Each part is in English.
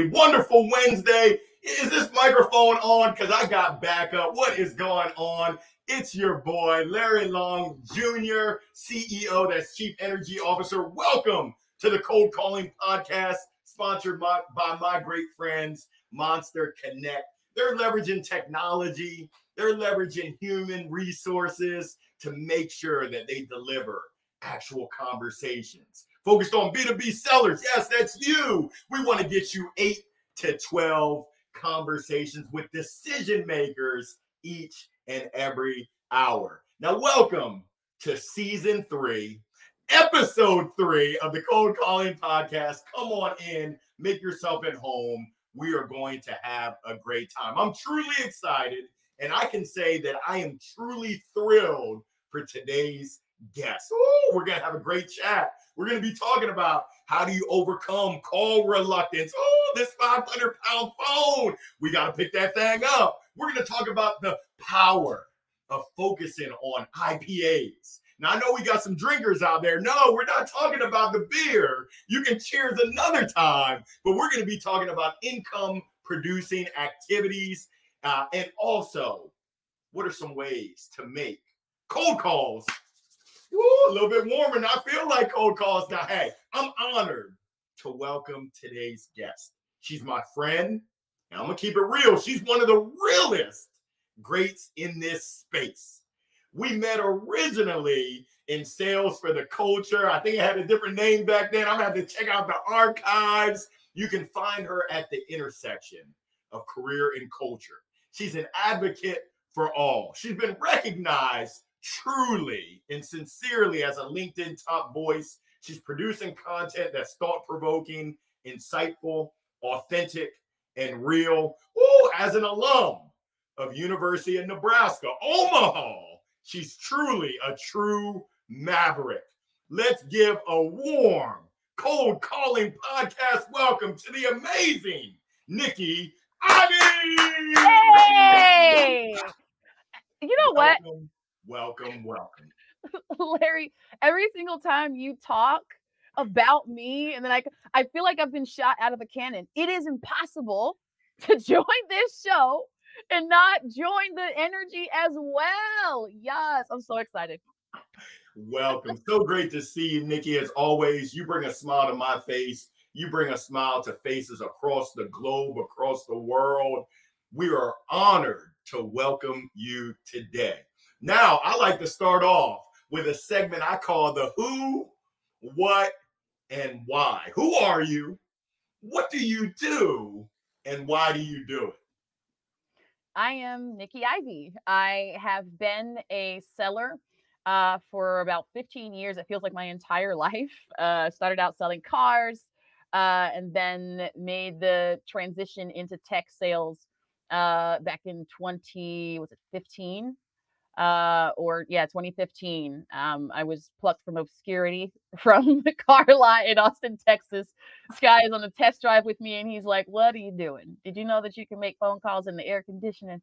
Wonderful Wednesday. Is this microphone on? Because I got backup. What is going on? It's your boy, Larry Long Jr., CEO, that's Chief Energy Officer. Welcome to the Cold Calling Podcast, sponsored by, by my great friends, Monster Connect. They're leveraging technology, they're leveraging human resources to make sure that they deliver actual conversations focused on B2B sellers. Yes, that's you. We want to get you eight to 12 conversations with decision makers each and every hour. Now, welcome to season three, episode three of the Cold Calling Podcast. Come on in, make yourself at home. We are going to have a great time. I'm truly excited, and I can say that I am truly thrilled for today's guest. Ooh, we're going to have a great chat. We're going to be talking about how do you overcome call reluctance. Oh, this 500 pound phone. We got to pick that thing up. We're going to talk about the power of focusing on IPAs. Now, I know we got some drinkers out there. No, we're not talking about the beer. You can cheers another time, but we're going to be talking about income producing activities uh, and also what are some ways to make cold calls Woo, a little bit warmer. And I feel like cold calls now. Hey, I'm honored to welcome today's guest. She's my friend, and I'm gonna keep it real. She's one of the realest greats in this space. We met originally in sales for the culture. I think it had a different name back then. I'm gonna have to check out the archives. You can find her at the intersection of career and culture. She's an advocate for all. She's been recognized truly and sincerely as a LinkedIn top voice. She's producing content that's thought provoking, insightful, authentic, and real. Oh, as an alum of University of Nebraska, Omaha, she's truly a true maverick. Let's give a warm, cold calling podcast welcome to the amazing Nikki Ivey. Hey! You know what? Welcome welcome, welcome. Larry, every single time you talk about me, and then I, I feel like I've been shot out of a cannon. It is impossible to join this show and not join the energy as well. Yes, I'm so excited. Welcome. So great to see you, Nikki. As always, you bring a smile to my face. You bring a smile to faces across the globe, across the world. We are honored to welcome you today. Now, I like to start off with a segment I call the who, what, and why. Who are you? What do you do? And why do you do it? I am Nikki Ivey. I have been a seller uh, for about 15 years. It feels like my entire life. Uh, started out selling cars uh, and then made the transition into tech sales uh, back in 20, was it 15? Uh, or yeah, 2015. Um, I was plucked from obscurity from the car lot in Austin, Texas. This guy is on a test drive with me, and he's like, "What are you doing? Did you know that you can make phone calls in the air conditioning?"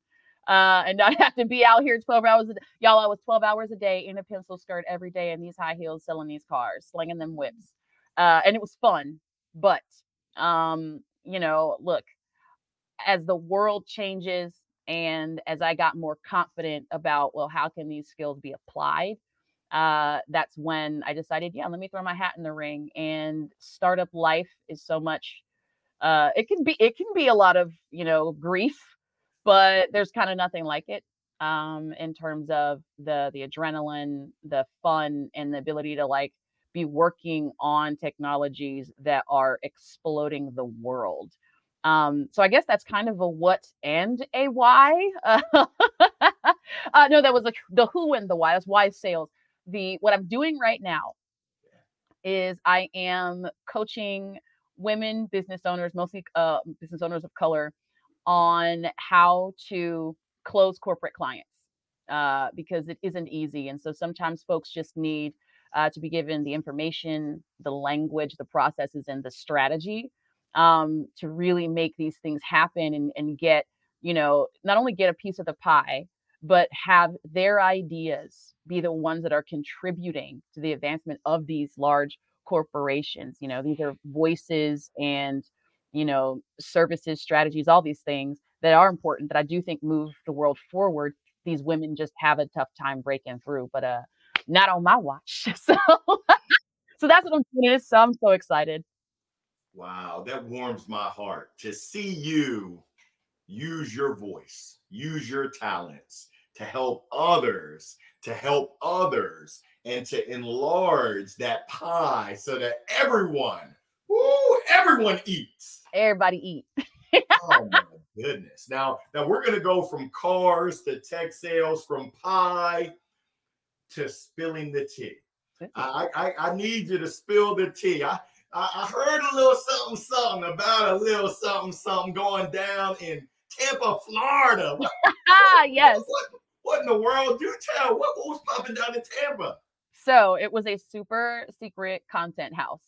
Uh, and I have to be out here 12 hours. A day. Y'all, I was 12 hours a day in a pencil skirt every day in these high heels, selling these cars, slinging them whips, uh, and it was fun. But um, you know, look, as the world changes, and as I got more confident about, well, how can these skills be applied? Uh, that's when I decided, yeah, let me throw my hat in the ring. And startup life is so much. Uh, it can be it can be a lot of you know grief, but there's kind of nothing like it um, in terms of the the adrenaline, the fun, and the ability to like be working on technologies that are exploding the world. Um, so I guess that's kind of a what and a why. Uh, uh, no, that was a, the who and the why. That's why sales. The what I'm doing right now is I am coaching women business owners, mostly uh, business owners of color, on how to close corporate clients uh, because it isn't easy. And so sometimes folks just need uh, to be given the information, the language, the processes, and the strategy um, to really make these things happen and, and get, you know, not only get a piece of the pie, but have their ideas be the ones that are contributing to the advancement of these large corporations. You know, these are voices and, you know, services, strategies, all these things that are important that I do think move the world forward. These women just have a tough time breaking through, but uh not on my watch. So so that's what I'm doing. So I'm so excited. Wow, that warms my heart to see you use your voice, use your talents to help others, to help others, and to enlarge that pie so that everyone, woo, everyone eats. Everybody eat. oh my goodness. Now, now we're gonna go from cars to tech sales, from pie to spilling the tea. I, I, I need you to spill the tea. I, I heard a little something, something about a little something, something going down in Tampa, Florida. Ah, yes. What, what, in the world? Do tell. What, what was popping down in Tampa? So it was a super secret content house.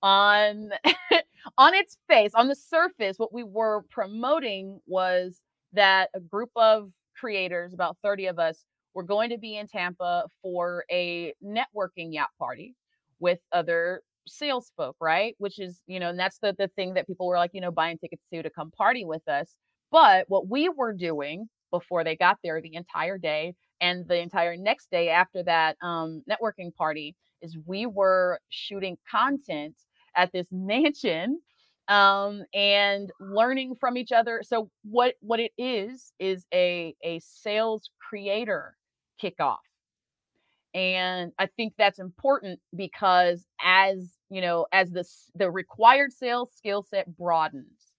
On on its face, on the surface, what we were promoting was that a group of creators, about 30 of us, were going to be in Tampa for a networking yacht party with other sales folk, right? Which is, you know, and that's the the thing that people were like, you know, buying tickets to to come party with us. But what we were doing before they got there the entire day and the entire next day after that um, networking party is we were shooting content at this mansion um, and learning from each other. So what what it is is a a sales creator kickoff. And I think that's important because as you know, as the the required sales skill set broadens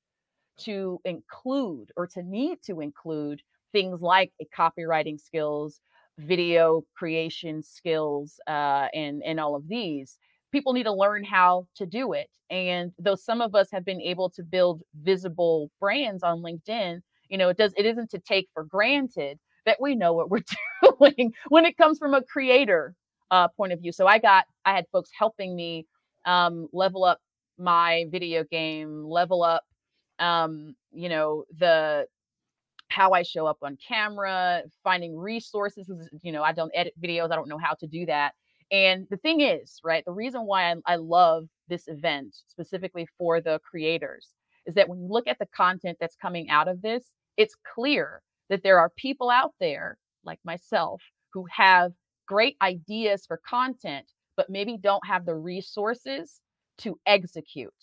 to include or to need to include things like copywriting skills, video creation skills, uh, and and all of these, people need to learn how to do it. And though some of us have been able to build visible brands on LinkedIn, you know, it does it isn't to take for granted that we know what we're doing when it comes from a creator uh, point of view. So I got I had folks helping me um, level up my video game, level up um, you know, the how I show up on camera, finding resources. You know, I don't edit videos. I don't know how to do that. And the thing is, right, the reason why I, I love this event specifically for the creators is that when you look at the content that's coming out of this, it's clear that there are people out there like myself who have great ideas for content, but maybe don't have the resources to execute.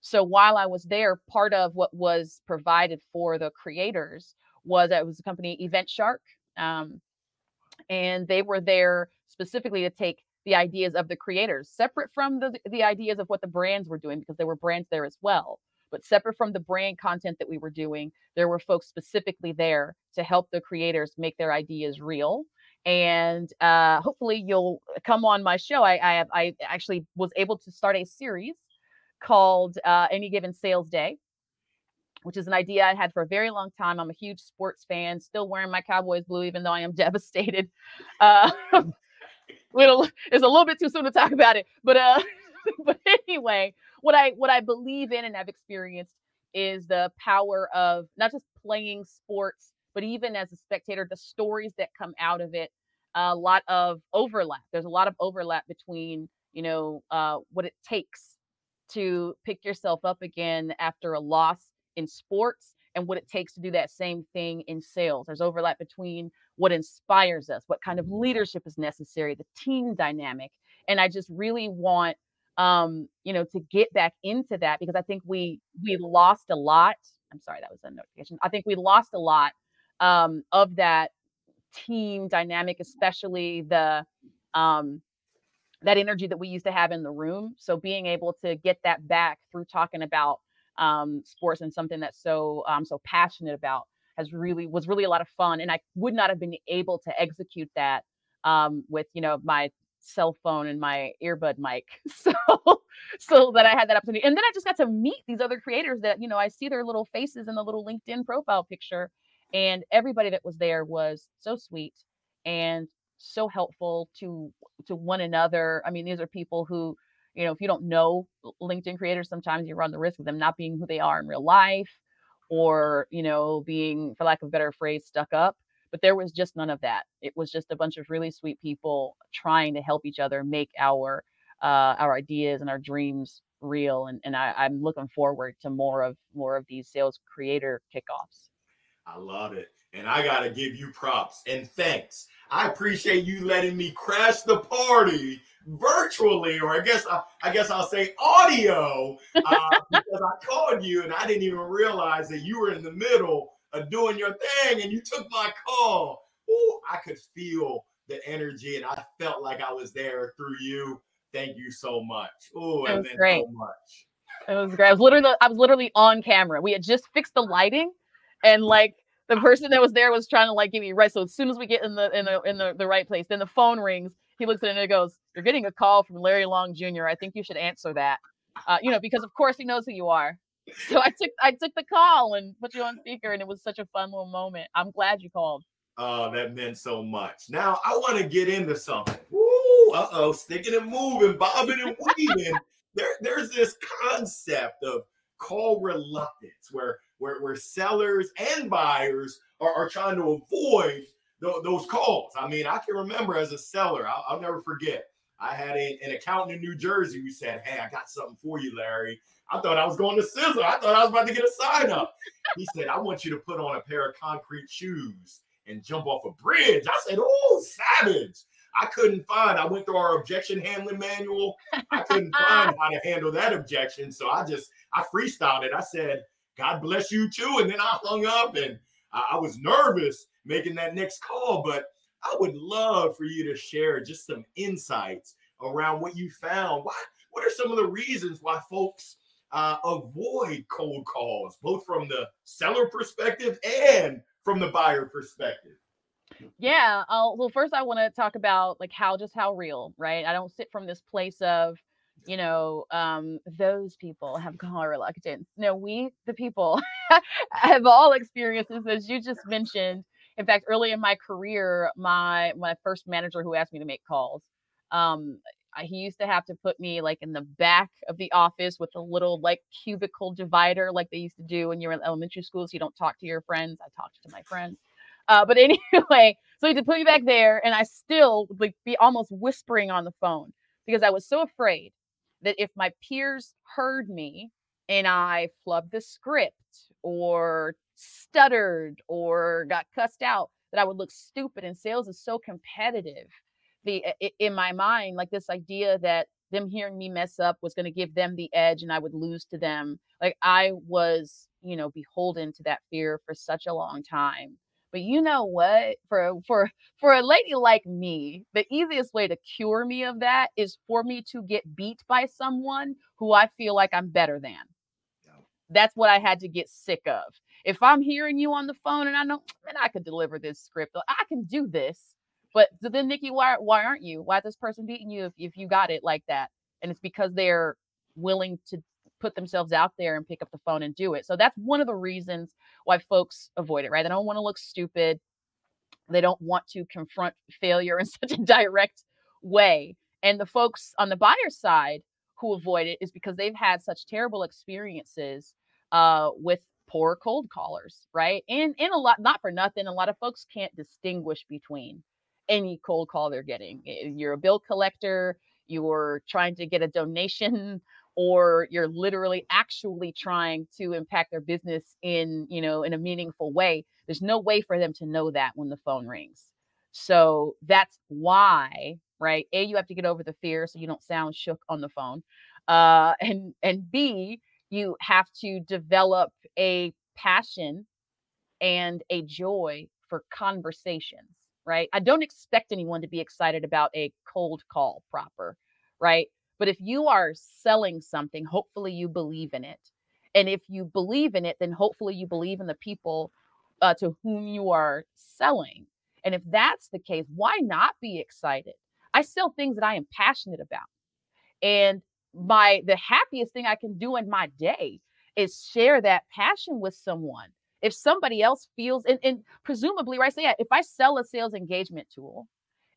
So while I was there, part of what was provided for the creators was it was a company Event Shark. Um, and they were there specifically to take the ideas of the creators, separate from the, the ideas of what the brands were doing, because there were brands there as well. But separate from the brand content that we were doing, there were folks specifically there to help the creators make their ideas real. And uh, hopefully, you'll come on my show. I, I, I actually was able to start a series called uh, Any Given Sales Day, which is an idea I had for a very long time. I'm a huge sports fan, still wearing my Cowboys blue, even though I am devastated. Uh, it's a little bit too soon to talk about it, but uh, but anyway, what I what I believe in and have experienced is the power of not just playing sports, but even as a spectator, the stories that come out of it. A lot of overlap. There's a lot of overlap between you know uh, what it takes to pick yourself up again after a loss in sports and what it takes to do that same thing in sales. There's overlap between what inspires us, what kind of leadership is necessary, the team dynamic. And I just really want um, you know, to get back into that because I think we we lost a lot. I'm sorry, that was a notification. I think we lost a lot um of that team dynamic, especially the um that energy that we used to have in the room. So being able to get that back through talking about um, sports and something that's so um, so passionate about has really was really a lot of fun. And I would not have been able to execute that um, with you know my cell phone and my earbud mic. So so that I had that opportunity. And then I just got to meet these other creators that, you know, I see their little faces in the little LinkedIn profile picture. And everybody that was there was so sweet and so helpful to to one another. I mean, these are people who, you know, if you don't know LinkedIn creators, sometimes you run the risk of them not being who they are in real life or, you know, being, for lack of a better phrase, stuck up. But there was just none of that. It was just a bunch of really sweet people trying to help each other make our uh, our ideas and our dreams real. And, and I, I'm looking forward to more of more of these sales creator kickoffs. I love it. And I got to give you props and thanks. I appreciate you letting me crash the party virtually, or I guess I, I guess I'll say audio, uh, because I called you and I didn't even realize that you were in the middle of doing your thing and you took my call. Ooh, I could feel the energy and I felt like I was there through you. Thank you so much. Oh, was great. so much. It was great. I was literally I was literally on camera. We had just fixed the lighting and like the person that was there was trying to like give me right. So as soon as we get in the in the in the, the right place, then the phone rings. He looks at it and goes, "You're getting a call from Larry Long Jr. I think you should answer that." Uh, you know, because of course he knows who you are. So I took I took the call and put you on speaker, and it was such a fun little moment. I'm glad you called. Oh, that meant so much. Now I want to get into something. Woo, uh oh, sticking and moving, bobbing and weaving. there, there's this concept of call reluctance where where, where sellers and buyers are, are trying to avoid th- those calls. I mean, I can remember as a seller, I'll, I'll never forget. I had a, an accountant in New Jersey who said, Hey, I got something for you, Larry. I thought I was going to Sizzler. I thought I was about to get a sign up. He said, I want you to put on a pair of concrete shoes and jump off a bridge. I said, Oh, savage. I couldn't find, I went through our objection handling manual. I couldn't find how to handle that objection. So I just, I freestyled it. I said, God bless you too. And then I hung up and I, I was nervous making that next call, but I would love for you to share just some insights around what you found. Why, what are some of the reasons why folks uh, avoid cold calls, both from the seller perspective and from the buyer perspective? Yeah. I'll, well, first I want to talk about like how just how real, right? I don't sit from this place of, you know, um, those people have call reluctance. No, we, the people, have all experiences, as you just mentioned. In fact, early in my career, my my first manager who asked me to make calls, um, he used to have to put me like in the back of the office with a little like cubicle divider, like they used to do when you're in elementary school, so you don't talk to your friends. I talked to my friends. Uh, but anyway, so he to put me back there, and I still would like be almost whispering on the phone because I was so afraid that if my peers heard me and I flubbed the script or stuttered or got cussed out, that I would look stupid. And sales is so competitive. The in my mind, like this idea that them hearing me mess up was going to give them the edge and I would lose to them. Like I was, you know, beholden to that fear for such a long time. But you know what? For for for a lady like me, the easiest way to cure me of that is for me to get beat by someone who I feel like I'm better than. Yeah. That's what I had to get sick of. If I'm hearing you on the phone and I know, man, I could deliver this script. I can do this. But so then, Nikki, why why aren't you? Why is this person beating you if, if you got it like that? And it's because they're willing to put themselves out there and pick up the phone and do it. So that's one of the reasons why folks avoid it, right? They don't want to look stupid. They don't want to confront failure in such a direct way. And the folks on the buyer side who avoid it is because they've had such terrible experiences uh, with poor cold callers, right? And in a lot, not for nothing, a lot of folks can't distinguish between any cold call they're getting. You're a bill collector, you're trying to get a donation or you're literally actually trying to impact their business in you know in a meaningful way there's no way for them to know that when the phone rings so that's why right a you have to get over the fear so you don't sound shook on the phone uh and and b you have to develop a passion and a joy for conversations right i don't expect anyone to be excited about a cold call proper right but if you are selling something, hopefully you believe in it. And if you believe in it, then hopefully you believe in the people uh, to whom you are selling. And if that's the case, why not be excited? I sell things that I am passionate about. And my the happiest thing I can do in my day is share that passion with someone. If somebody else feels and, and presumably, right? So yeah, if I sell a sales engagement tool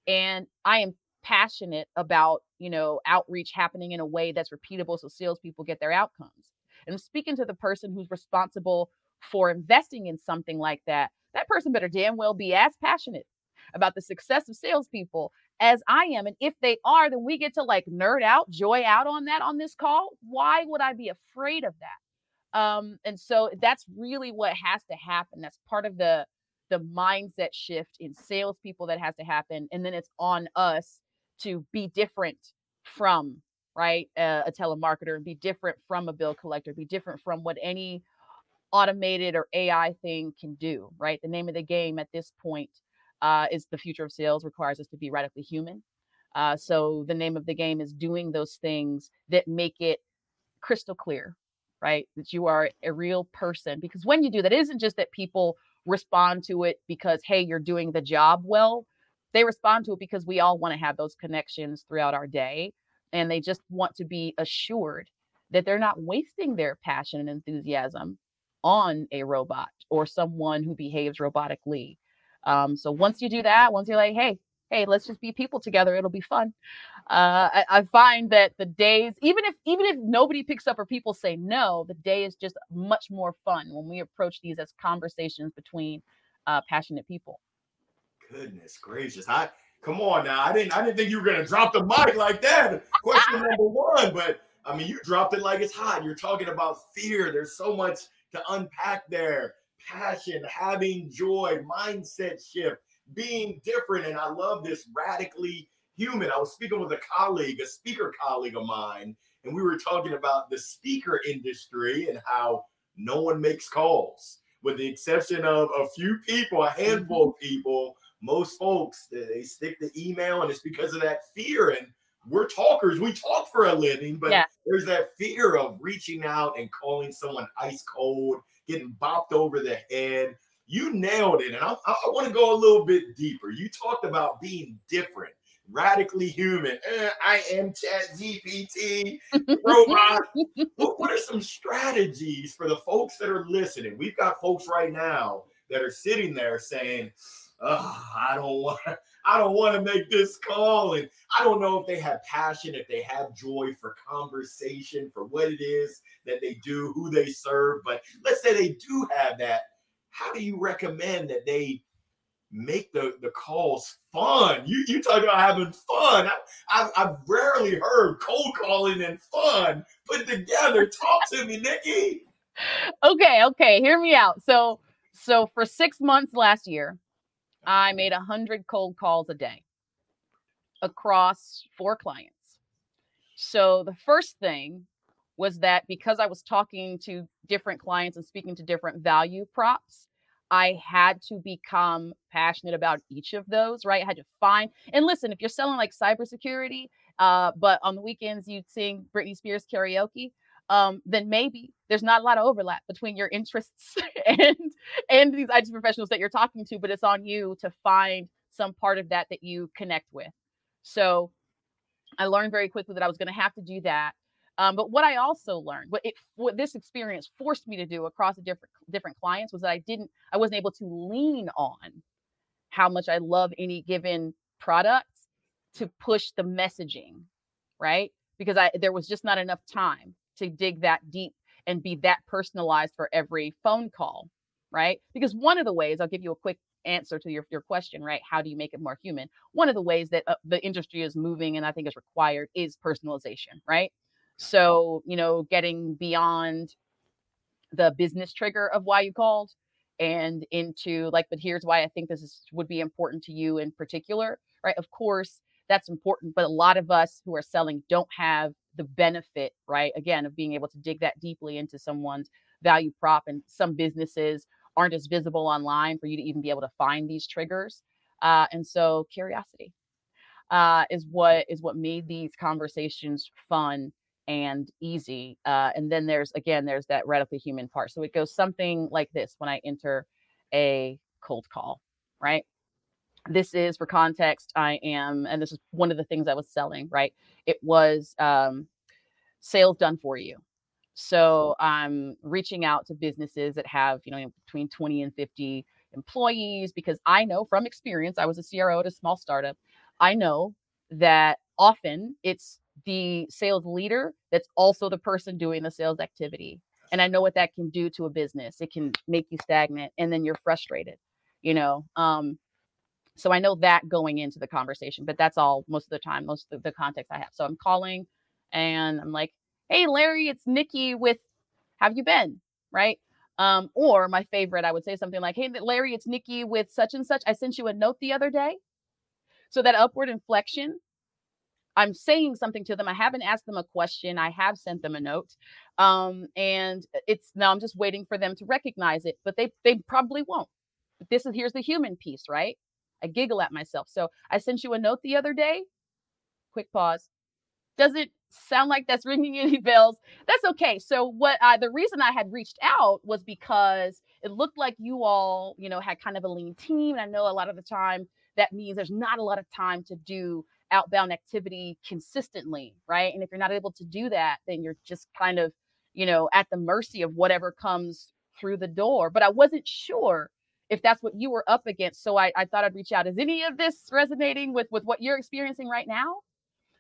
and I am passionate about you know outreach happening in a way that's repeatable so salespeople get their outcomes and I'm speaking to the person who's responsible for investing in something like that that person better damn well be as passionate about the success of salespeople as I am. And if they are, then we get to like nerd out, joy out on that on this call. Why would I be afraid of that? Um, and so that's really what has to happen. That's part of the the mindset shift in salespeople that has to happen. And then it's on us to be different from right uh, a telemarketer and be different from a bill collector, be different from what any automated or AI thing can do. Right. The name of the game at this point uh, is the future of sales requires us to be radically human. Uh, so the name of the game is doing those things that make it crystal clear, right? That you are a real person. Because when you do that, it isn't just that people respond to it because, hey, you're doing the job well. They respond to it because we all want to have those connections throughout our day. And they just want to be assured that they're not wasting their passion and enthusiasm on a robot or someone who behaves robotically um, so once you do that, once you're like, hey, hey, let's just be people together, it'll be fun. Uh, I, I, find that the days, even if even if nobody picks up or people say no, the day is just much more fun when we approach these as conversations between uh, passionate people. Goodness gracious! I come on now. I didn't I didn't think you were gonna drop the mic like that. Question number one, but I mean you dropped it like it's hot. You're talking about fear. There's so much to unpack there passion, having joy, mindset shift, being different. And I love this radically human. I was speaking with a colleague, a speaker colleague of mine, and we were talking about the speaker industry and how no one makes calls, with the exception of a few people, a handful of people. Most folks they stick the email, and it's because of that fear. And we're talkers, we talk for a living, but yeah. there's that fear of reaching out and calling someone ice cold getting bopped over the head. You nailed it. And I, I want to go a little bit deeper. You talked about being different, radically human. Eh, I am Chat GPT, robot. what, what are some strategies for the folks that are listening? We've got folks right now that are sitting there saying, oh, I don't want I don't want to make this call. And I don't know if they have passion, if they have joy for conversation, for what it is that they do, who they serve. But let's say they do have that. How do you recommend that they make the, the calls fun? You you talk about having fun. I, I've, I've rarely heard cold calling and fun put together. Talk to me, Nikki. Okay, okay, hear me out. So so for six months last year, I made a hundred cold calls a day across four clients. So the first thing was that because I was talking to different clients and speaking to different value props, I had to become passionate about each of those, right? I had to find and listen, if you're selling like cybersecurity, uh, but on the weekends you'd sing Britney Spears karaoke, um, then maybe there's not a lot of overlap between your interests and and these IT professionals that you're talking to, but it's on you to find some part of that that you connect with. So I learned very quickly that I was going to have to do that. Um, but what I also learned, what it what this experience forced me to do across the different different clients was that I didn't, I wasn't able to lean on how much I love any given product to push the messaging, right? Because I there was just not enough time to dig that deep and be that personalized for every phone call, right? Because one of the ways I'll give you a quick answer to your, your question, right? How do you make it more human? One of the ways that uh, the industry is moving and I think is required is personalization, right? So, you know, getting beyond the business trigger of why you called and into like, but here's why I think this is, would be important to you in particular, right? Of course, that's important, but a lot of us who are selling don't have the benefit, right? Again, of being able to dig that deeply into someone's value prop. And some businesses aren't as visible online for you to even be able to find these triggers. Uh, and so, curiosity uh, is what is what made these conversations fun and easy. Uh, and then there's again, there's that radically human part. So it goes something like this when I enter a cold call, right? This is for context. I am, and this is one of the things I was selling, right? It was um, sales done for you. So I'm reaching out to businesses that have, you know, between 20 and 50 employees because I know from experience, I was a CRO at a small startup. I know that often it's the sales leader that's also the person doing the sales activity. And I know what that can do to a business. It can make you stagnant and then you're frustrated, you know. Um, So I know that going into the conversation, but that's all most of the time, most of the context I have. So I'm calling and I'm like, hey, Larry, it's Nikki with Have You Been? Right. Um, or my favorite, I would say something like, hey, Larry, it's Nikki with such and such. I sent you a note the other day. So that upward inflection, I'm saying something to them. I haven't asked them a question. I have sent them a note. Um, and it's now I'm just waiting for them to recognize it, but they they probably won't. But this is here's the human piece, right? I giggle at myself. So I sent you a note the other day. Quick pause. Does it sound like that's ringing any bells? That's okay. So what I the reason I had reached out was because it looked like you all, you know, had kind of a lean team. And I know a lot of the time that means there's not a lot of time to do outbound activity consistently, right? And if you're not able to do that, then you're just kind of, you know, at the mercy of whatever comes through the door. But I wasn't sure if that's what you were up against. So I, I thought I'd reach out. Is any of this resonating with with what you're experiencing right now?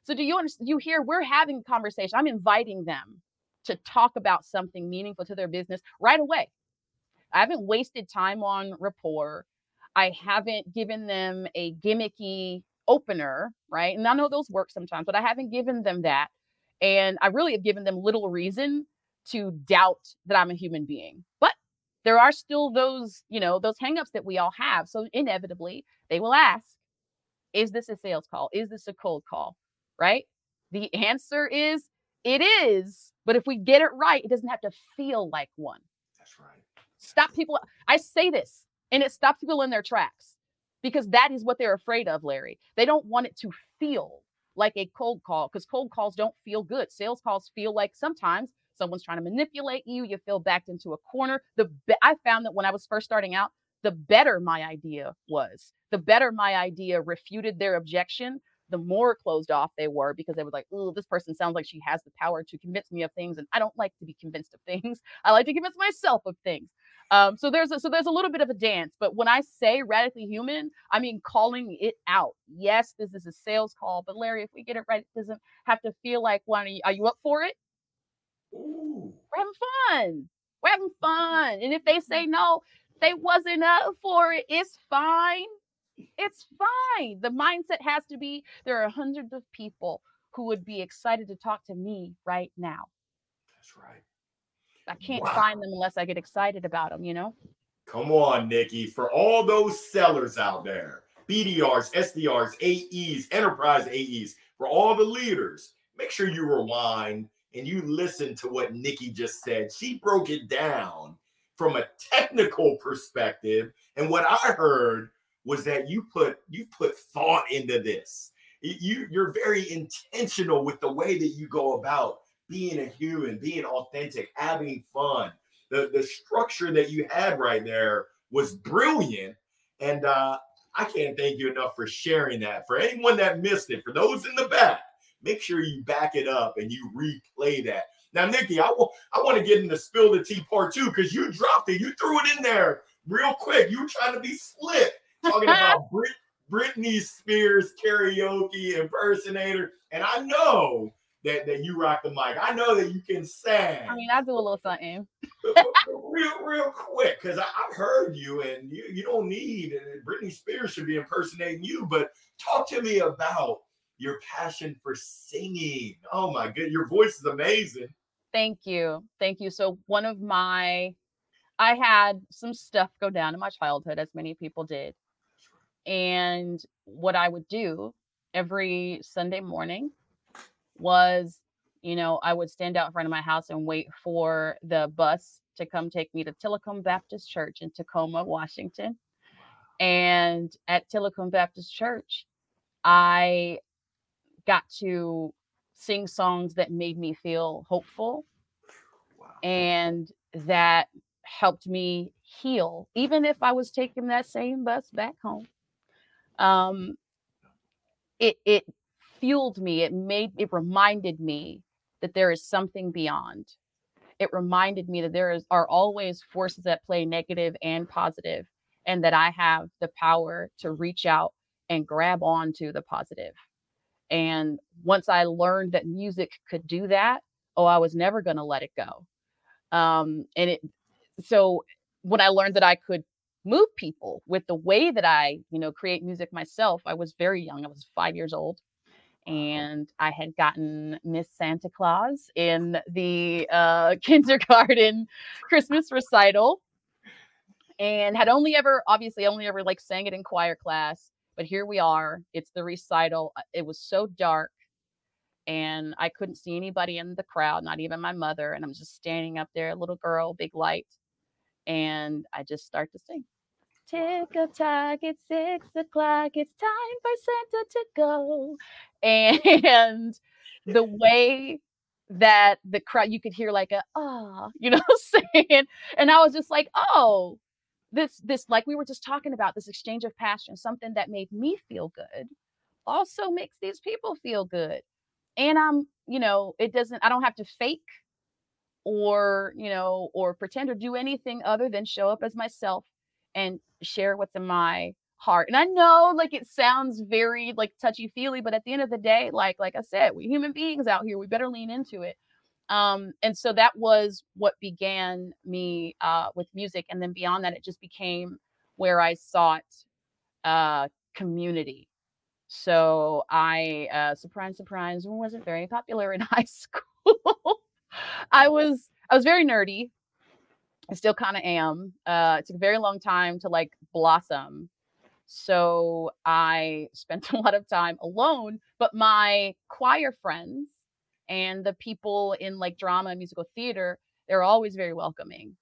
So do you understand? You hear we're having a conversation. I'm inviting them to talk about something meaningful to their business right away. I haven't wasted time on rapport. I haven't given them a gimmicky opener, right? And I know those work sometimes, but I haven't given them that. And I really have given them little reason to doubt that I'm a human being. But there are still those, you know, those hangups that we all have. So inevitably, they will ask, is this a sales call? Is this a cold call? Right? The answer is it is. But if we get it right, it doesn't have to feel like one. That's right. Stop people. I say this and it stops people in their tracks because that is what they're afraid of, Larry. They don't want it to feel like a cold call because cold calls don't feel good. Sales calls feel like sometimes someone's trying to manipulate you. You feel backed into a corner. The be- I found that when I was first starting out, the better my idea was, the better my idea refuted their objection, the more closed off they were because they were like, oh, this person sounds like she has the power to convince me of things. And I don't like to be convinced of things. I like to convince myself of things. Um, so there's a, so there's a little bit of a dance, but when I say radically human, I mean calling it out. Yes, this is a sales call, but Larry, if we get it right, it doesn't have to feel like one. Are you, are you up for it? Ooh. We're having fun. We're having fun. And if they say no, they wasn't up for it. It's fine. It's fine. The mindset has to be there are hundreds of people who would be excited to talk to me right now. That's right. I can't Wow. find them unless I get excited about them, you know? Come on, Nikki. For all those sellers out there, BDRs, SDRs, AEs, enterprise AEs, for all the leaders, make sure you rewind and you listen to what Nikki just said. She broke it down from a technical perspective. And what I heard was that you put you put thought into this. You you're very intentional with the way that you go about being a human, being authentic, having fun. The the structure that you had right there was brilliant. And uh i can't thank you enough for sharing that. For anyone that missed it for those in the back make sure you back it up and you replay that. Now nikki i, wa- I want to get into spill the tea part two because you dropped it. You threw it in there real quick. You were trying to be slick talking about Brit- britney spears karaoke impersonator. And i know that, that you rock the mic i know that you can sing I mean, I do a little something. real, real quick, because I've heard you, and you, you don't need Britney Spears should be impersonating you. But talk to me about your passion for singing. Oh my good, your voice is amazing. Thank you. Thank you. So, one of my, I had some stuff go down in my childhood, as many people did. And what I would do every Sunday morning was, you know, I would stand out in front of my house and wait for the bus to come take me to Tillicum Baptist Church in Tacoma, Washington. And at Tillicum Baptist Church, I got to sing songs that made me feel hopeful Wow. and that helped me heal even if i was taking that same bus back home um it it fueled me it made it reminded me that there is something beyond it reminded me that there is are always forces at play negative and positive and that i have the power to reach out and grab onto the positive and once i learned that music could do that oh i was never going to let it go um and it so when i learned that i could move people with the way that I, you know, create music myself. I was very young. I was five years old. And I had gotten Miss Santa Claus in the uh, kindergarten Christmas recital and had only ever, obviously, only ever like sang it in choir class. But here we are. It's the recital. Uh, it was so dark and I couldn't see anybody in the crowd, not even my mother. And I'm just standing up there, little girl, big light. And I just start to sing. Tick a tock, it's six o'clock, it's time for Santa to go. And the way that the crowd, you could hear like a, ah, you know, saying, and I was just like, oh, this, this, like we were just talking about, this exchange of passion, something that made me feel good also makes these people feel good. And I'm, you know, it doesn't, I don't have to fake or, you know, or pretend or do anything other than show up as myself and share what's in my heart. And I know like it sounds very like touchy feely, but at the end of the day, like like I said, we human beings out here, we better lean into it. Um, and so that was what began me uh, with music, and then beyond that, it just became where I sought uh, community. So I, uh, surprise, surprise, wasn't very popular in high school. I was I was very nerdy. I still kind of am. Uh, it took a very long time to like blossom. So I spent a lot of time alone, but my choir friends and the people in like drama and musical theater, they're always very welcoming,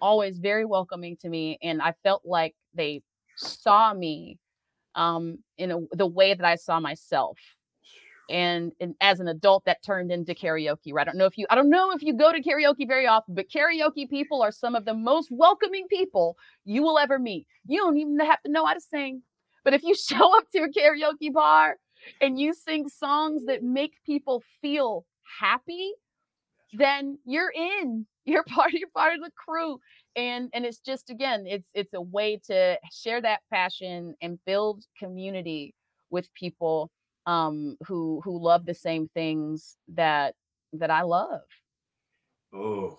always very welcoming to me. And I felt like they saw me um, in a, the way that I saw myself and, and as an adult that turned into karaoke right? I don't know if you i don't know if you go to karaoke very often but karaoke people are some of the most welcoming people you will ever meet. You don't even have to know how to sing but if you show up to a karaoke bar and you sing songs that make people feel happy then you're in you're part you're part of the crew. And and it's just again it's it's a way to share that passion and build community with people um, who who love the same things that that I love. Oh,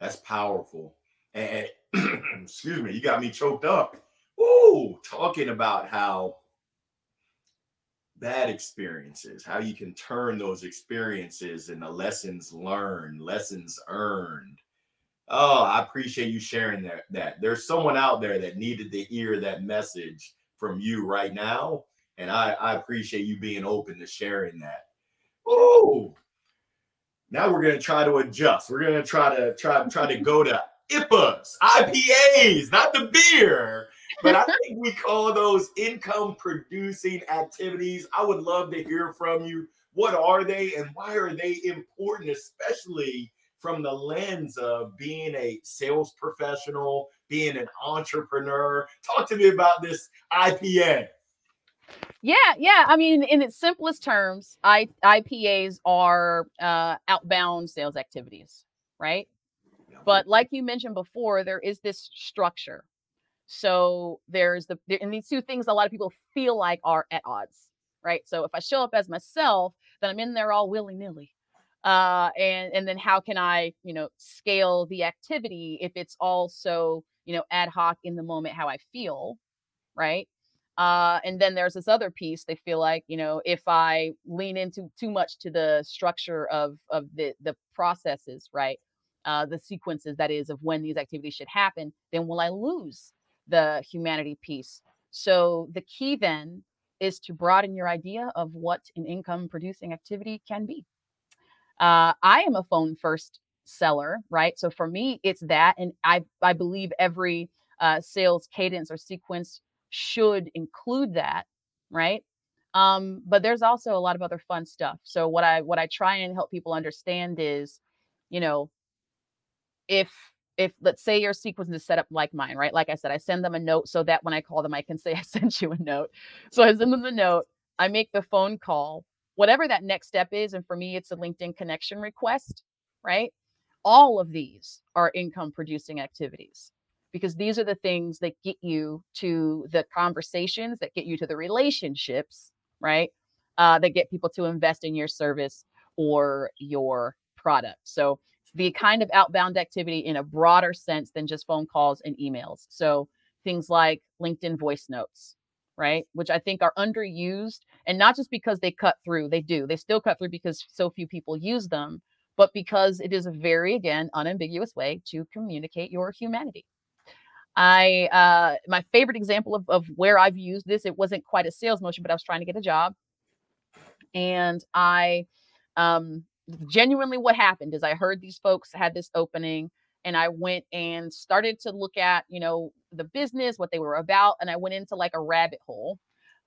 that's powerful. And excuse me, you got me choked up. Ooh, talking about how bad experiences, how you can turn those experiences into lessons learned, lessons earned. Oh, I appreciate you sharing that. That there's someone out there that needed to hear that message from you right now and I, I appreciate you being open to sharing that. Oh, now we're gonna try to adjust. We're gonna try to try try to go to IPAs, IPAs, not the beer. But I think we call those income producing activities. I would love to hear from you. What are they and why are they important, especially from the lens of being a sales professional, being an entrepreneur? Talk to me about this IPA. Yeah, yeah. I mean, in its simplest terms, I, IPAs are uh, outbound sales activities, right? But like you mentioned before, there is this structure. So there's the and these two things a lot of people feel like are at odds, right? So if I show up as myself, then I'm in there all willy nilly. Uh, and and then how can I, you know, scale the activity if it's also, you know, ad hoc in the moment how I feel, right? Uh, and then there's this other piece. They feel like, you know, if I lean into too much to the structure of of the the processes, right, uh, the sequences that is of when these activities should happen, then will I lose the humanity piece? So the key then is to broaden your idea of what an income producing activity can be. Uh, I am a phone first seller, right? So for me, it's that, and I I believe every uh, sales cadence or sequence should include that, right? Um, but there's also a lot of other fun stuff. So what I what I try and help people understand is, you know, if if let's say your sequence is set up like mine, right? Like I said, I send them a note so that when I call them, I can say I sent you a note. So I send them the note, I make the phone call, whatever that next step is, and for me, it's a LinkedIn connection request, right? All of these are income producing activities because these are the things that get you to the conversations that get you to the relationships right uh, that get people to invest in your service or your product so the kind of outbound activity in a broader sense than just phone calls and emails so things like LinkedIn voice notes, right? Which I think are underused and not just because they cut through, they do. They still cut through because so few people use them, but because it is a very, again, unambiguous way to communicate your humanity. I uh my favorite example of, of where I've used this, it wasn't quite a sales motion, but I was trying to get a job. And I um genuinely what happened is I heard these folks had this opening and I went and started to look at, you know, the business, what they were about, and I went into like a rabbit hole.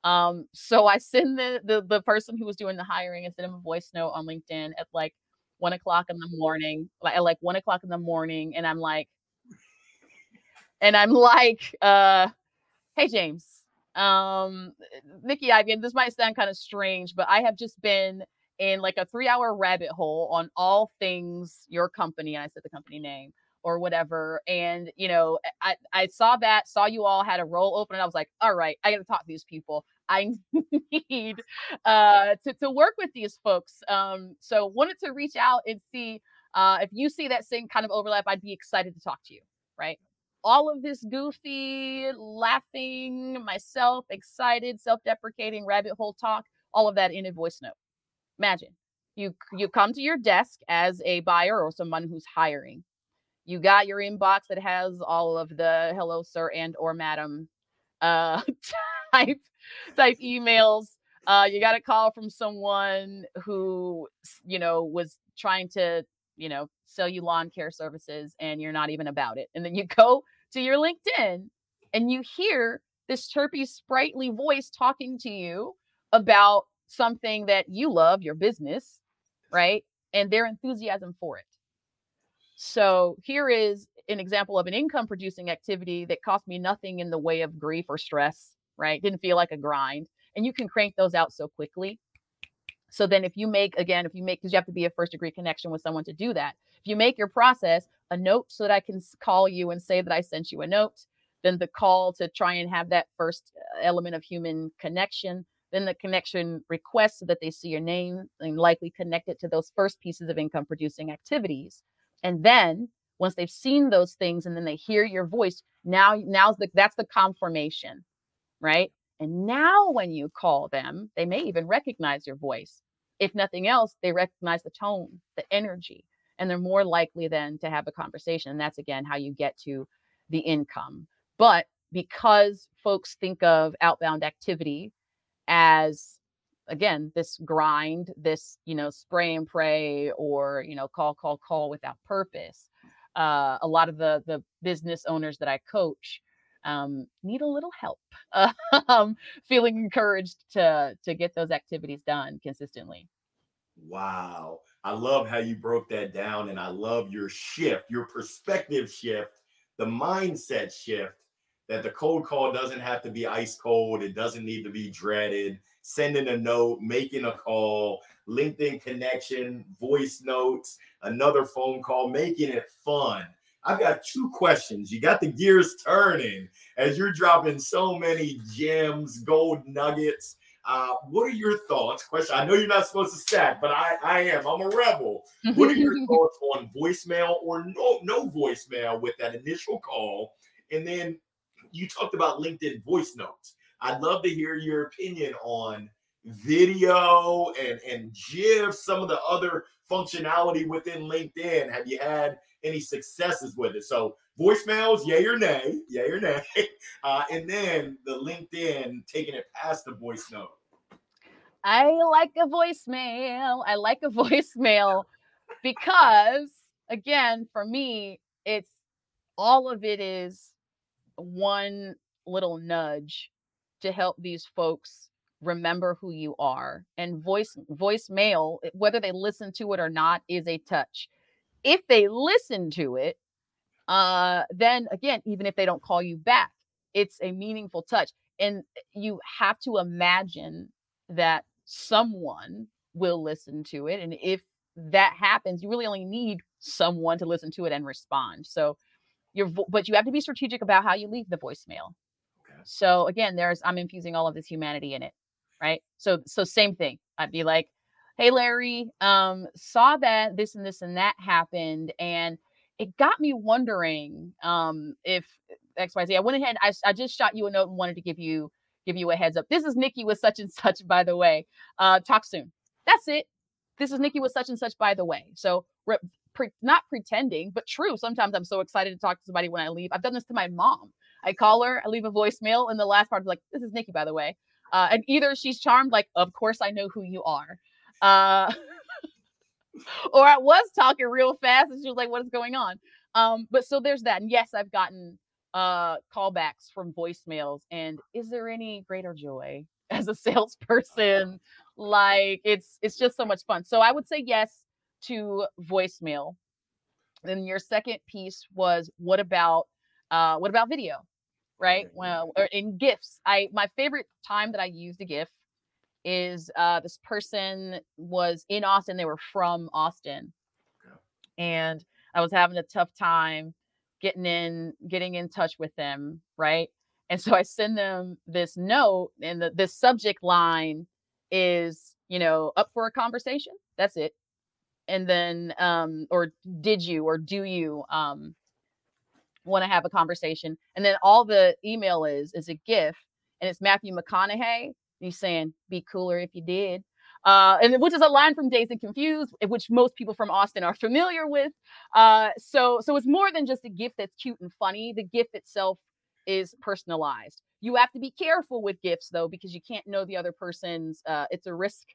Um, so I send the, the the person who was doing the hiring, I sent him a voice note on LinkedIn at like one o'clock in the morning, like at like one o'clock in the morning, and I'm like, and I'm like, uh, hey James, um, Nikki Ivey, and this might sound kind of strange, but I have just been in like a three hour rabbit hole on all things your company. And I said the company name or whatever. And, you know, I, I saw that, saw you all had a role open, and I was like, all right, I got to talk to these people. I need uh, to, to work with these folks. Um, so wanted to reach out and see uh, if you see that same kind of overlap, I'd be excited to talk to you. Right. All of this goofy, laughing, myself, excited, self deprecating rabbit hole talk, all of that in a voice note. Imagine you you come to your desk as a buyer or someone who's hiring. You got your inbox that has all of the hello sir and or madam uh type type emails. Uh you got a call from someone who you know was trying to you know sell you lawn care services and you're not even about it. And then you go to your linkedin and you hear this chirpy sprightly voice talking to you about something that you love your business right and their enthusiasm for it so here is an example of an income producing activity that cost me nothing in the way of grief or stress, right? Didn't feel like a grind. And you can crank those out so quickly. So then if you make again, if you make because you have to be a first degree connection with someone to do that. If you make your process a note so that I can call you and say that I sent you a note, then the call to try and have that first uh, element of human connection, then the connection request so that they see your name and likely connect it to those first pieces of income producing activities and then once they've seen those things and then they hear your voice, now now's the that's the confirmation, right? And now when you call them, they may even recognize your voice. If nothing else, they recognize the tone, the energy, and they're more likely then to have a conversation. And that's again how you get to the income. But because folks think of outbound activity as again this grind this you know spray and pray or you know call call call without purpose uh, a lot of the the business owners that i coach um, need a little help um, feeling encouraged to to get those activities done consistently wow i love how you broke that down and i love your shift your perspective shift the mindset shift that the cold call doesn't have to be ice cold it doesn't need to be dreaded sending a note, making a call, LinkedIn connection, voice notes, another phone call, making it fun. I've got two questions. You got the gears turning as you're dropping so many gems, gold nuggets. Uh, what are your thoughts? Question. I know you're not supposed to stack, but I, I am. I'm a rebel. What are your thoughts on voicemail or no no voicemail with that initial call? And then you talked about LinkedIn voice notes. I'd love to hear your opinion on video and and GIF, some of the other functionality within LinkedIn. Have you had any successes with it? So voicemails, yay or nay, yay or nay, uh, and then the LinkedIn taking it past the voice note. I like a voicemail. I like a voicemail because, again, for me, it's all of it is one little nudge to help these folks remember who you are and voice voicemail whether they listen to it or not is a touch if they listen to it uh then again even if they don't call you back it's a meaningful touch and eh, you have to imagine that someone will listen to it and if that happens you really only need someone to listen to it and respond so you're but you have to be strategic about how you leave the voicemail so again, there's I'm infusing all of this humanity in it, right? So so same thing. I'd be like, "Hey Larry, um saw that this and this and that happened and it got me wondering um if XYZ. I went ahead, I, I just shot you a note and wanted to give you give you a heads up. This is Nikki with such and such, by the way. Uh, talk soon. That's it. This is Nikki with such and such, by the way. So re- pre- not pretending, but true. Sometimes I'm so excited to talk to somebody when I leave. I've done this to my mom. I call her, I leave a voicemail, and the last part is like, "This is Nikki, by the way." Uh, and either she's charmed, like, "Of course I know who you are," uh, or I was talking real fast, and she was like, "What is going on?" Um, but so there's that. And yes, I've gotten uh callbacks from voicemails. And is there any greater joy as a salesperson? Like it's it's just so much fun. So I would say yes to voicemail. Then your second piece was what about uh what about video? Right? Well, or in gifts. I my favorite time that I used a GIF is uh this person was in Austin. They were from Austin. And I was having a tough time getting in getting in touch with them, right? And so I send them this note, and the this subject line is, you know, up for a conversation. That's it. And then, um, or did you or do you um want to have a conversation? And then all the email is is a GIF, and it's Matthew McConaughey. He's saying, "Be cooler if you did." uh, and which is a line from Dazed and Confused, which most people from Austin are familiar with. Uh, so, so it's more than just a gift that's cute and funny. The gift itself is personalized. You have to be careful with gifts though, because you can't know the other person's. Uh, it's a risk.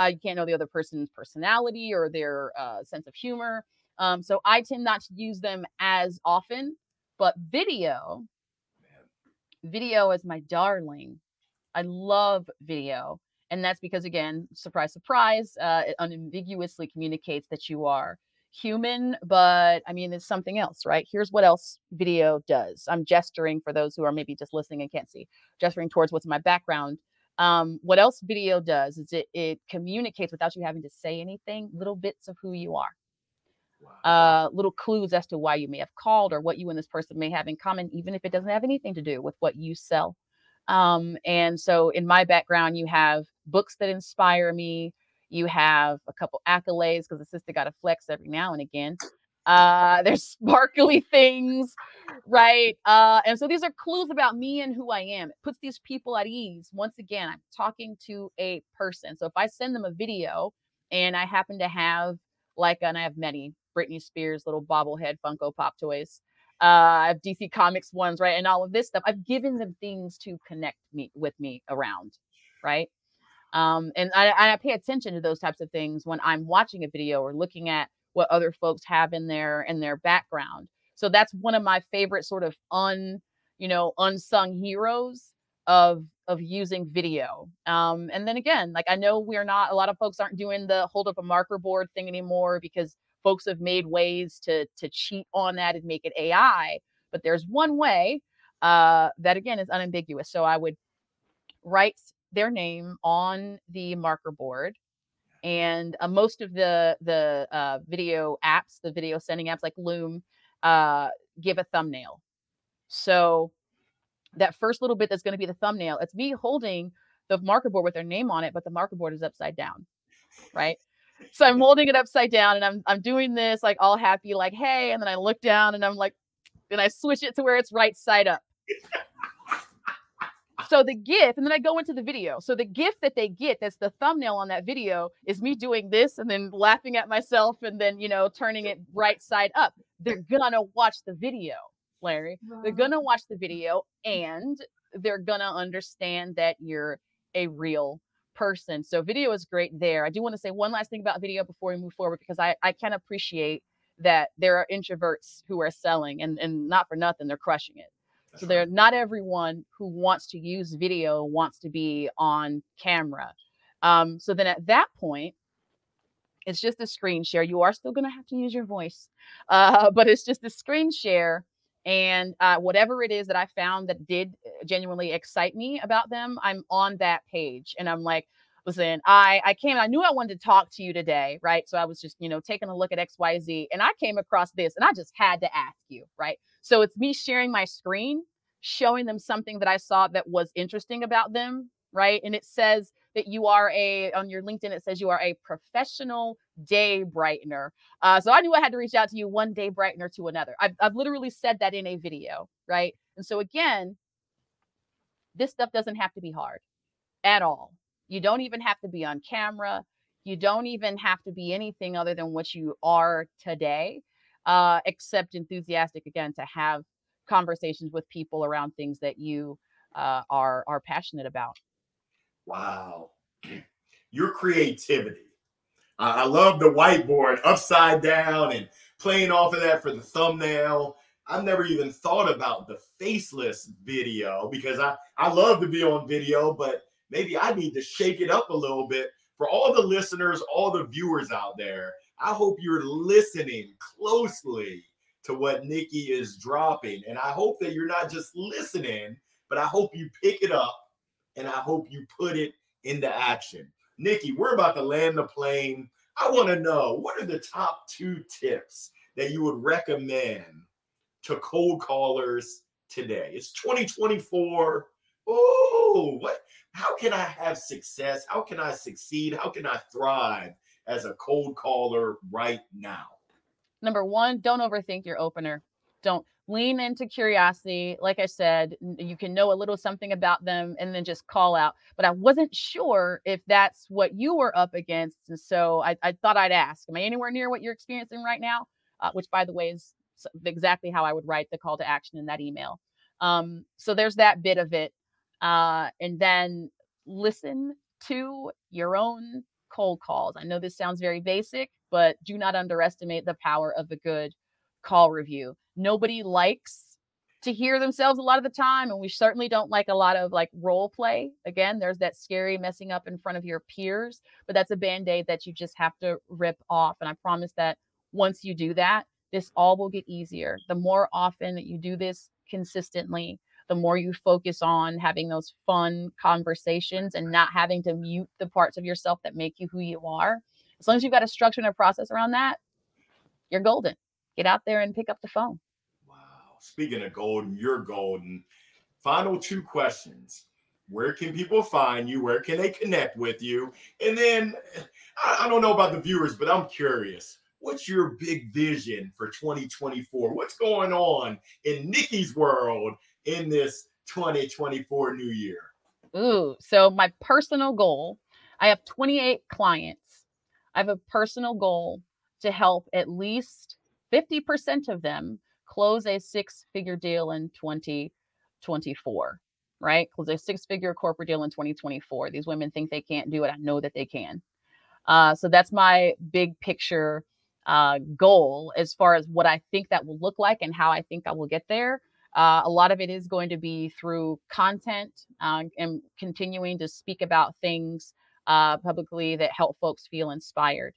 Uh, you can't know the other person's personality or their uh, sense of humor. Um, so I tend not to use them as often. But video, video is my darling. I love video and that's because, again, surprise, surprise, uh, it unambiguously communicates that you are human, but I mean, it's something else, right? Here's what else video does. I'm gesturing for those who are maybe just listening and can't see, gesturing towards what's in my background. Um, what else video does is it, it communicates without you having to say anything, little bits of who you are. Uh, little clues as to why you may have called or what you and this person may have in common, even if it doesn't have anything to do with what you sell. Um, and so in my background, you have books that inspire me. You have a couple accolades because the sister got to flex every now and again. Uh, there's sparkly things, right? Uh, and so these are clues about me and who I am. It puts these people at ease. Once again, I'm talking to a person. So if I send them a video and I happen to have like, and I have many Britney Spears little bobblehead Funko Pop toys. Uh, I have DC Comics ones, right? And all of this stuff. I've given them things to connect me with me around, right? Um, and I, I pay attention to those types of things when I'm watching a video or looking at what other folks have in their in their background. So that's one of my favorite sort of un, you know, unsung heroes of of using video. Um, and then again, like I know we're not a lot of folks aren't doing the hold up a marker board thing anymore because folks have made ways to to cheat on that and make it AI. But there's one way uh, that again is unambiguous. So I would write their name on the marker board and uh, most of the the uh, video apps the video sending apps like loom uh, give a thumbnail so that first little bit that's going to be the thumbnail it's me holding the marker board with their name on it but the marker board is upside down right so i'm holding it upside down and i'm i'm doing this like all happy like hey and then i look down and i'm like and i switch it to where it's right side up so the gift, and then I go into the video. So the gift that they get, that's the thumbnail on that video, is me doing this and then laughing at myself and then, you know, turning it right side up. They're gonna watch the video, Larry. They're gonna watch the video and they're gonna understand that you're a real person. So video is great there. I do want to say one last thing about video before we move forward because I, I can appreciate that there are introverts who are selling and, and not for nothing, they're crushing it so they're not everyone who wants to use video wants to be on camera. Um, so then at that point, it's just a screen share. You are still going to have to use your voice, uh, but it's just a screen share. And uh, whatever it is that I found that did uh, genuinely excite me about them, I'm on that page, and I'm like, listen, I I came, I knew I wanted to talk to you today, right? So I was just, you know, taking a look at XYZ, and I came across this, and I just had to ask you, right? So it's me sharing my screen, showing them something that I saw that was interesting about them, right? And it says that you are a on your LinkedIn. It says you are a professional day brightener. Uh, so I knew I had to reach out to you one day brightener to another. I've, I've literally said that in a video, right? And so again, this stuff doesn't have to be hard at all. You don't even have to be on camera. You don't even have to be anything other than what you are today, uh, except enthusiastic again to have conversations with people around things that you uh, are are passionate about. Wow, your creativity. I love the whiteboard upside down and playing off of that for the thumbnail. I've never even thought about the faceless video because I, I love to be on video, but maybe I need to shake it up a little bit for all the listeners, all the viewers out there. I hope you're listening closely to what Nikki is dropping. And I hope that you're not just listening, but I hope you pick it up and I hope you put it into action. Nikki, we're about to land the plane. I want to know what are the top two tips that you would recommend to cold callers today? It's 2024. Oh, what? How can I have success? How can I succeed? How can I thrive as a cold caller right now? Number one, don't overthink your opener. Don't lean into curiosity. Like I said, you can know a little something about them and then just call out. But I wasn't sure if that's what you were up against. And so I, I thought I'd ask Am I anywhere near what you're experiencing right now? Uh, which, by the way, is exactly how I would write the call to action in that email. Um, so there's that bit of it. Uh, and then listen to your own cold calls. I know this sounds very basic, but do not underestimate the power of a good call review. Nobody likes to hear themselves a lot of the time and we certainly don't like a lot of like role play. Again there's that scary messing up in front of your peers but that's a band-aid that you just have to rip off and i promise that once you do that this all will get easier. The more often that you do this consistently the more you focus on having those fun conversations and not having to mute the parts of yourself that make you who you are. As long as you've got a structure and a process around that you're golden. Get out there and pick up the phone. Speaking of golden, you're golden. Final two questions. Where can people find you? Where can they connect with you? And then I, I don't know about the viewers, but I'm curious. What's your big vision for 2024? What's going on in Nikki's world in this 2024 new year? Ooh, so my personal goal, I have 28 clients. I have a personal goal to help at least 50% of them close a six figure deal in 2024, right? Close a six figure corporate deal in 2024. These women think they can't do it. I know that they can. Uh, so that's my big picture uh, goal as far as what I think that will look like and how I think I will get there. Uh, a lot of it is going to be through content uh, and continuing to speak about things uh, publicly that help folks feel inspired.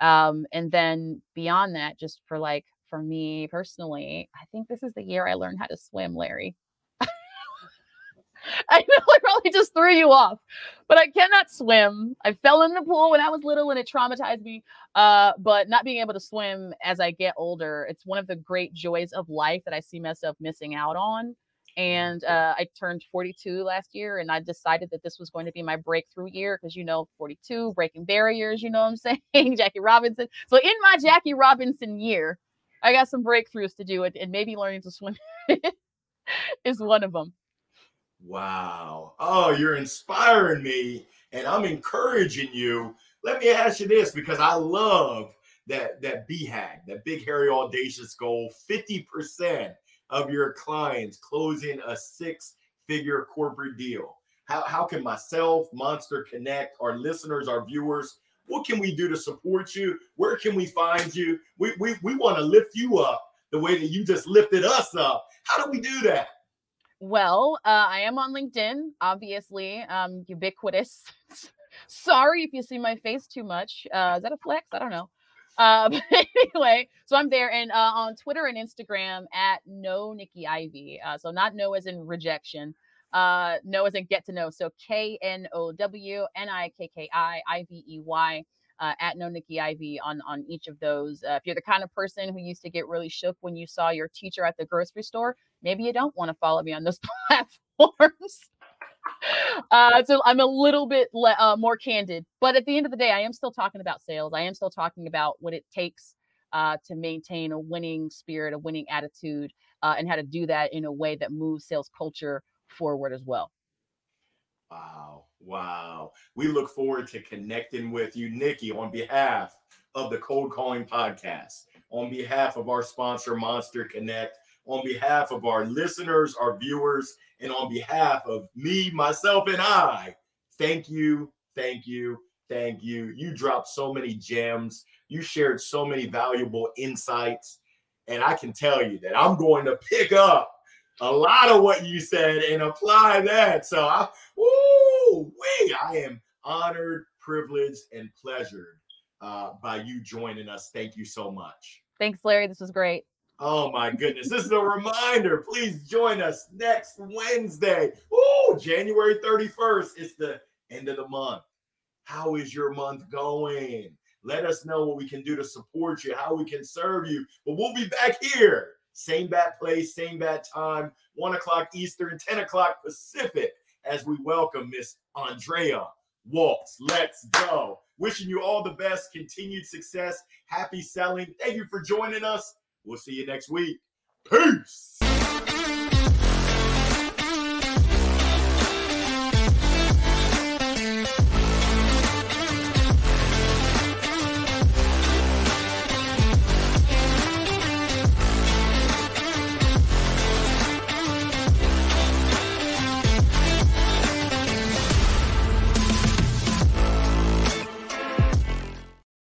Um, and then beyond that, just for like for me personally, I think this is the year I learned how to swim, Larry. I know I probably just threw you off, but I cannot swim. I fell in the pool when I was little and it traumatized me. Uh, but not being able to swim as I get older, it's one of the great joys of life that I see myself missing out on. And uh, I turned 42 last year, and I decided that this was going to be my breakthrough year because you know, 42, breaking barriers, you know what I'm saying? Jackie Robinson. So, in my Jackie Robinson year, I got some breakthroughs to do, and maybe learning to swim is one of them. Wow. Oh, you're inspiring me, and I'm encouraging you. Let me ask you this because I love that that BHAG, that big hairy audacious goal, 50% of your clients closing a six figure corporate deal? How, how can myself, Monster Connect, our listeners, our viewers, what can we do to support you? Where can we find you? We, we, we want to lift you up the way that you just lifted us up. How do we do that? Well, uh, I am on LinkedIn, obviously, um, ubiquitous. Sorry if you see my face too much. Uh, is that a flex? I don't know. Uh, but anyway, so I'm there and uh, on Twitter and Instagram at no Nikki Ivey. Uh, so not no as in rejection, uh, no as in get to know. So K N O W N I K K I I V E Y. Uh, at no Nikki Ivey on on each of those. Uh, if you're the kind of person who used to get really shook when you saw your teacher at the grocery store, maybe you don't want to follow me on those platforms. uh, so I'm a little bit le- uh, more candid, but at the end of the day, I am still talking about sales. I am still talking about what it takes uh, to maintain a winning spirit, a winning attitude, uh, and how to do that in a way that moves sales culture forward as well. Wow. Wow. We look forward to connecting with you, Nikki, on behalf of the Cold Calling Podcast, on behalf of our sponsor, Monster Connect, on behalf of our listeners, our viewers, and on behalf of me, myself, and I. Thank you. Thank you. Thank you. You dropped so many gems. You shared so many valuable insights. And I can tell you that I'm going to pick up a lot of what you said and apply that. So I, woo, wee, I am honored, privileged, and pleasured uh, by you joining us. Thank you so much. Thanks, Larry. This was great. Oh my goodness. This is a reminder. Please join us next Wednesday. Ooh, January 31st. It's the end of the month. How is your month going? Let us know what we can do to support you, how we can serve you. But we'll be back here same bad place, same bad time, one o'clock Eastern, 10 o'clock Pacific, as we welcome Miss Andrea Waltz. Let's go. Wishing you all the best, continued success, happy selling. Thank you for joining us. We'll see you next week. Peace.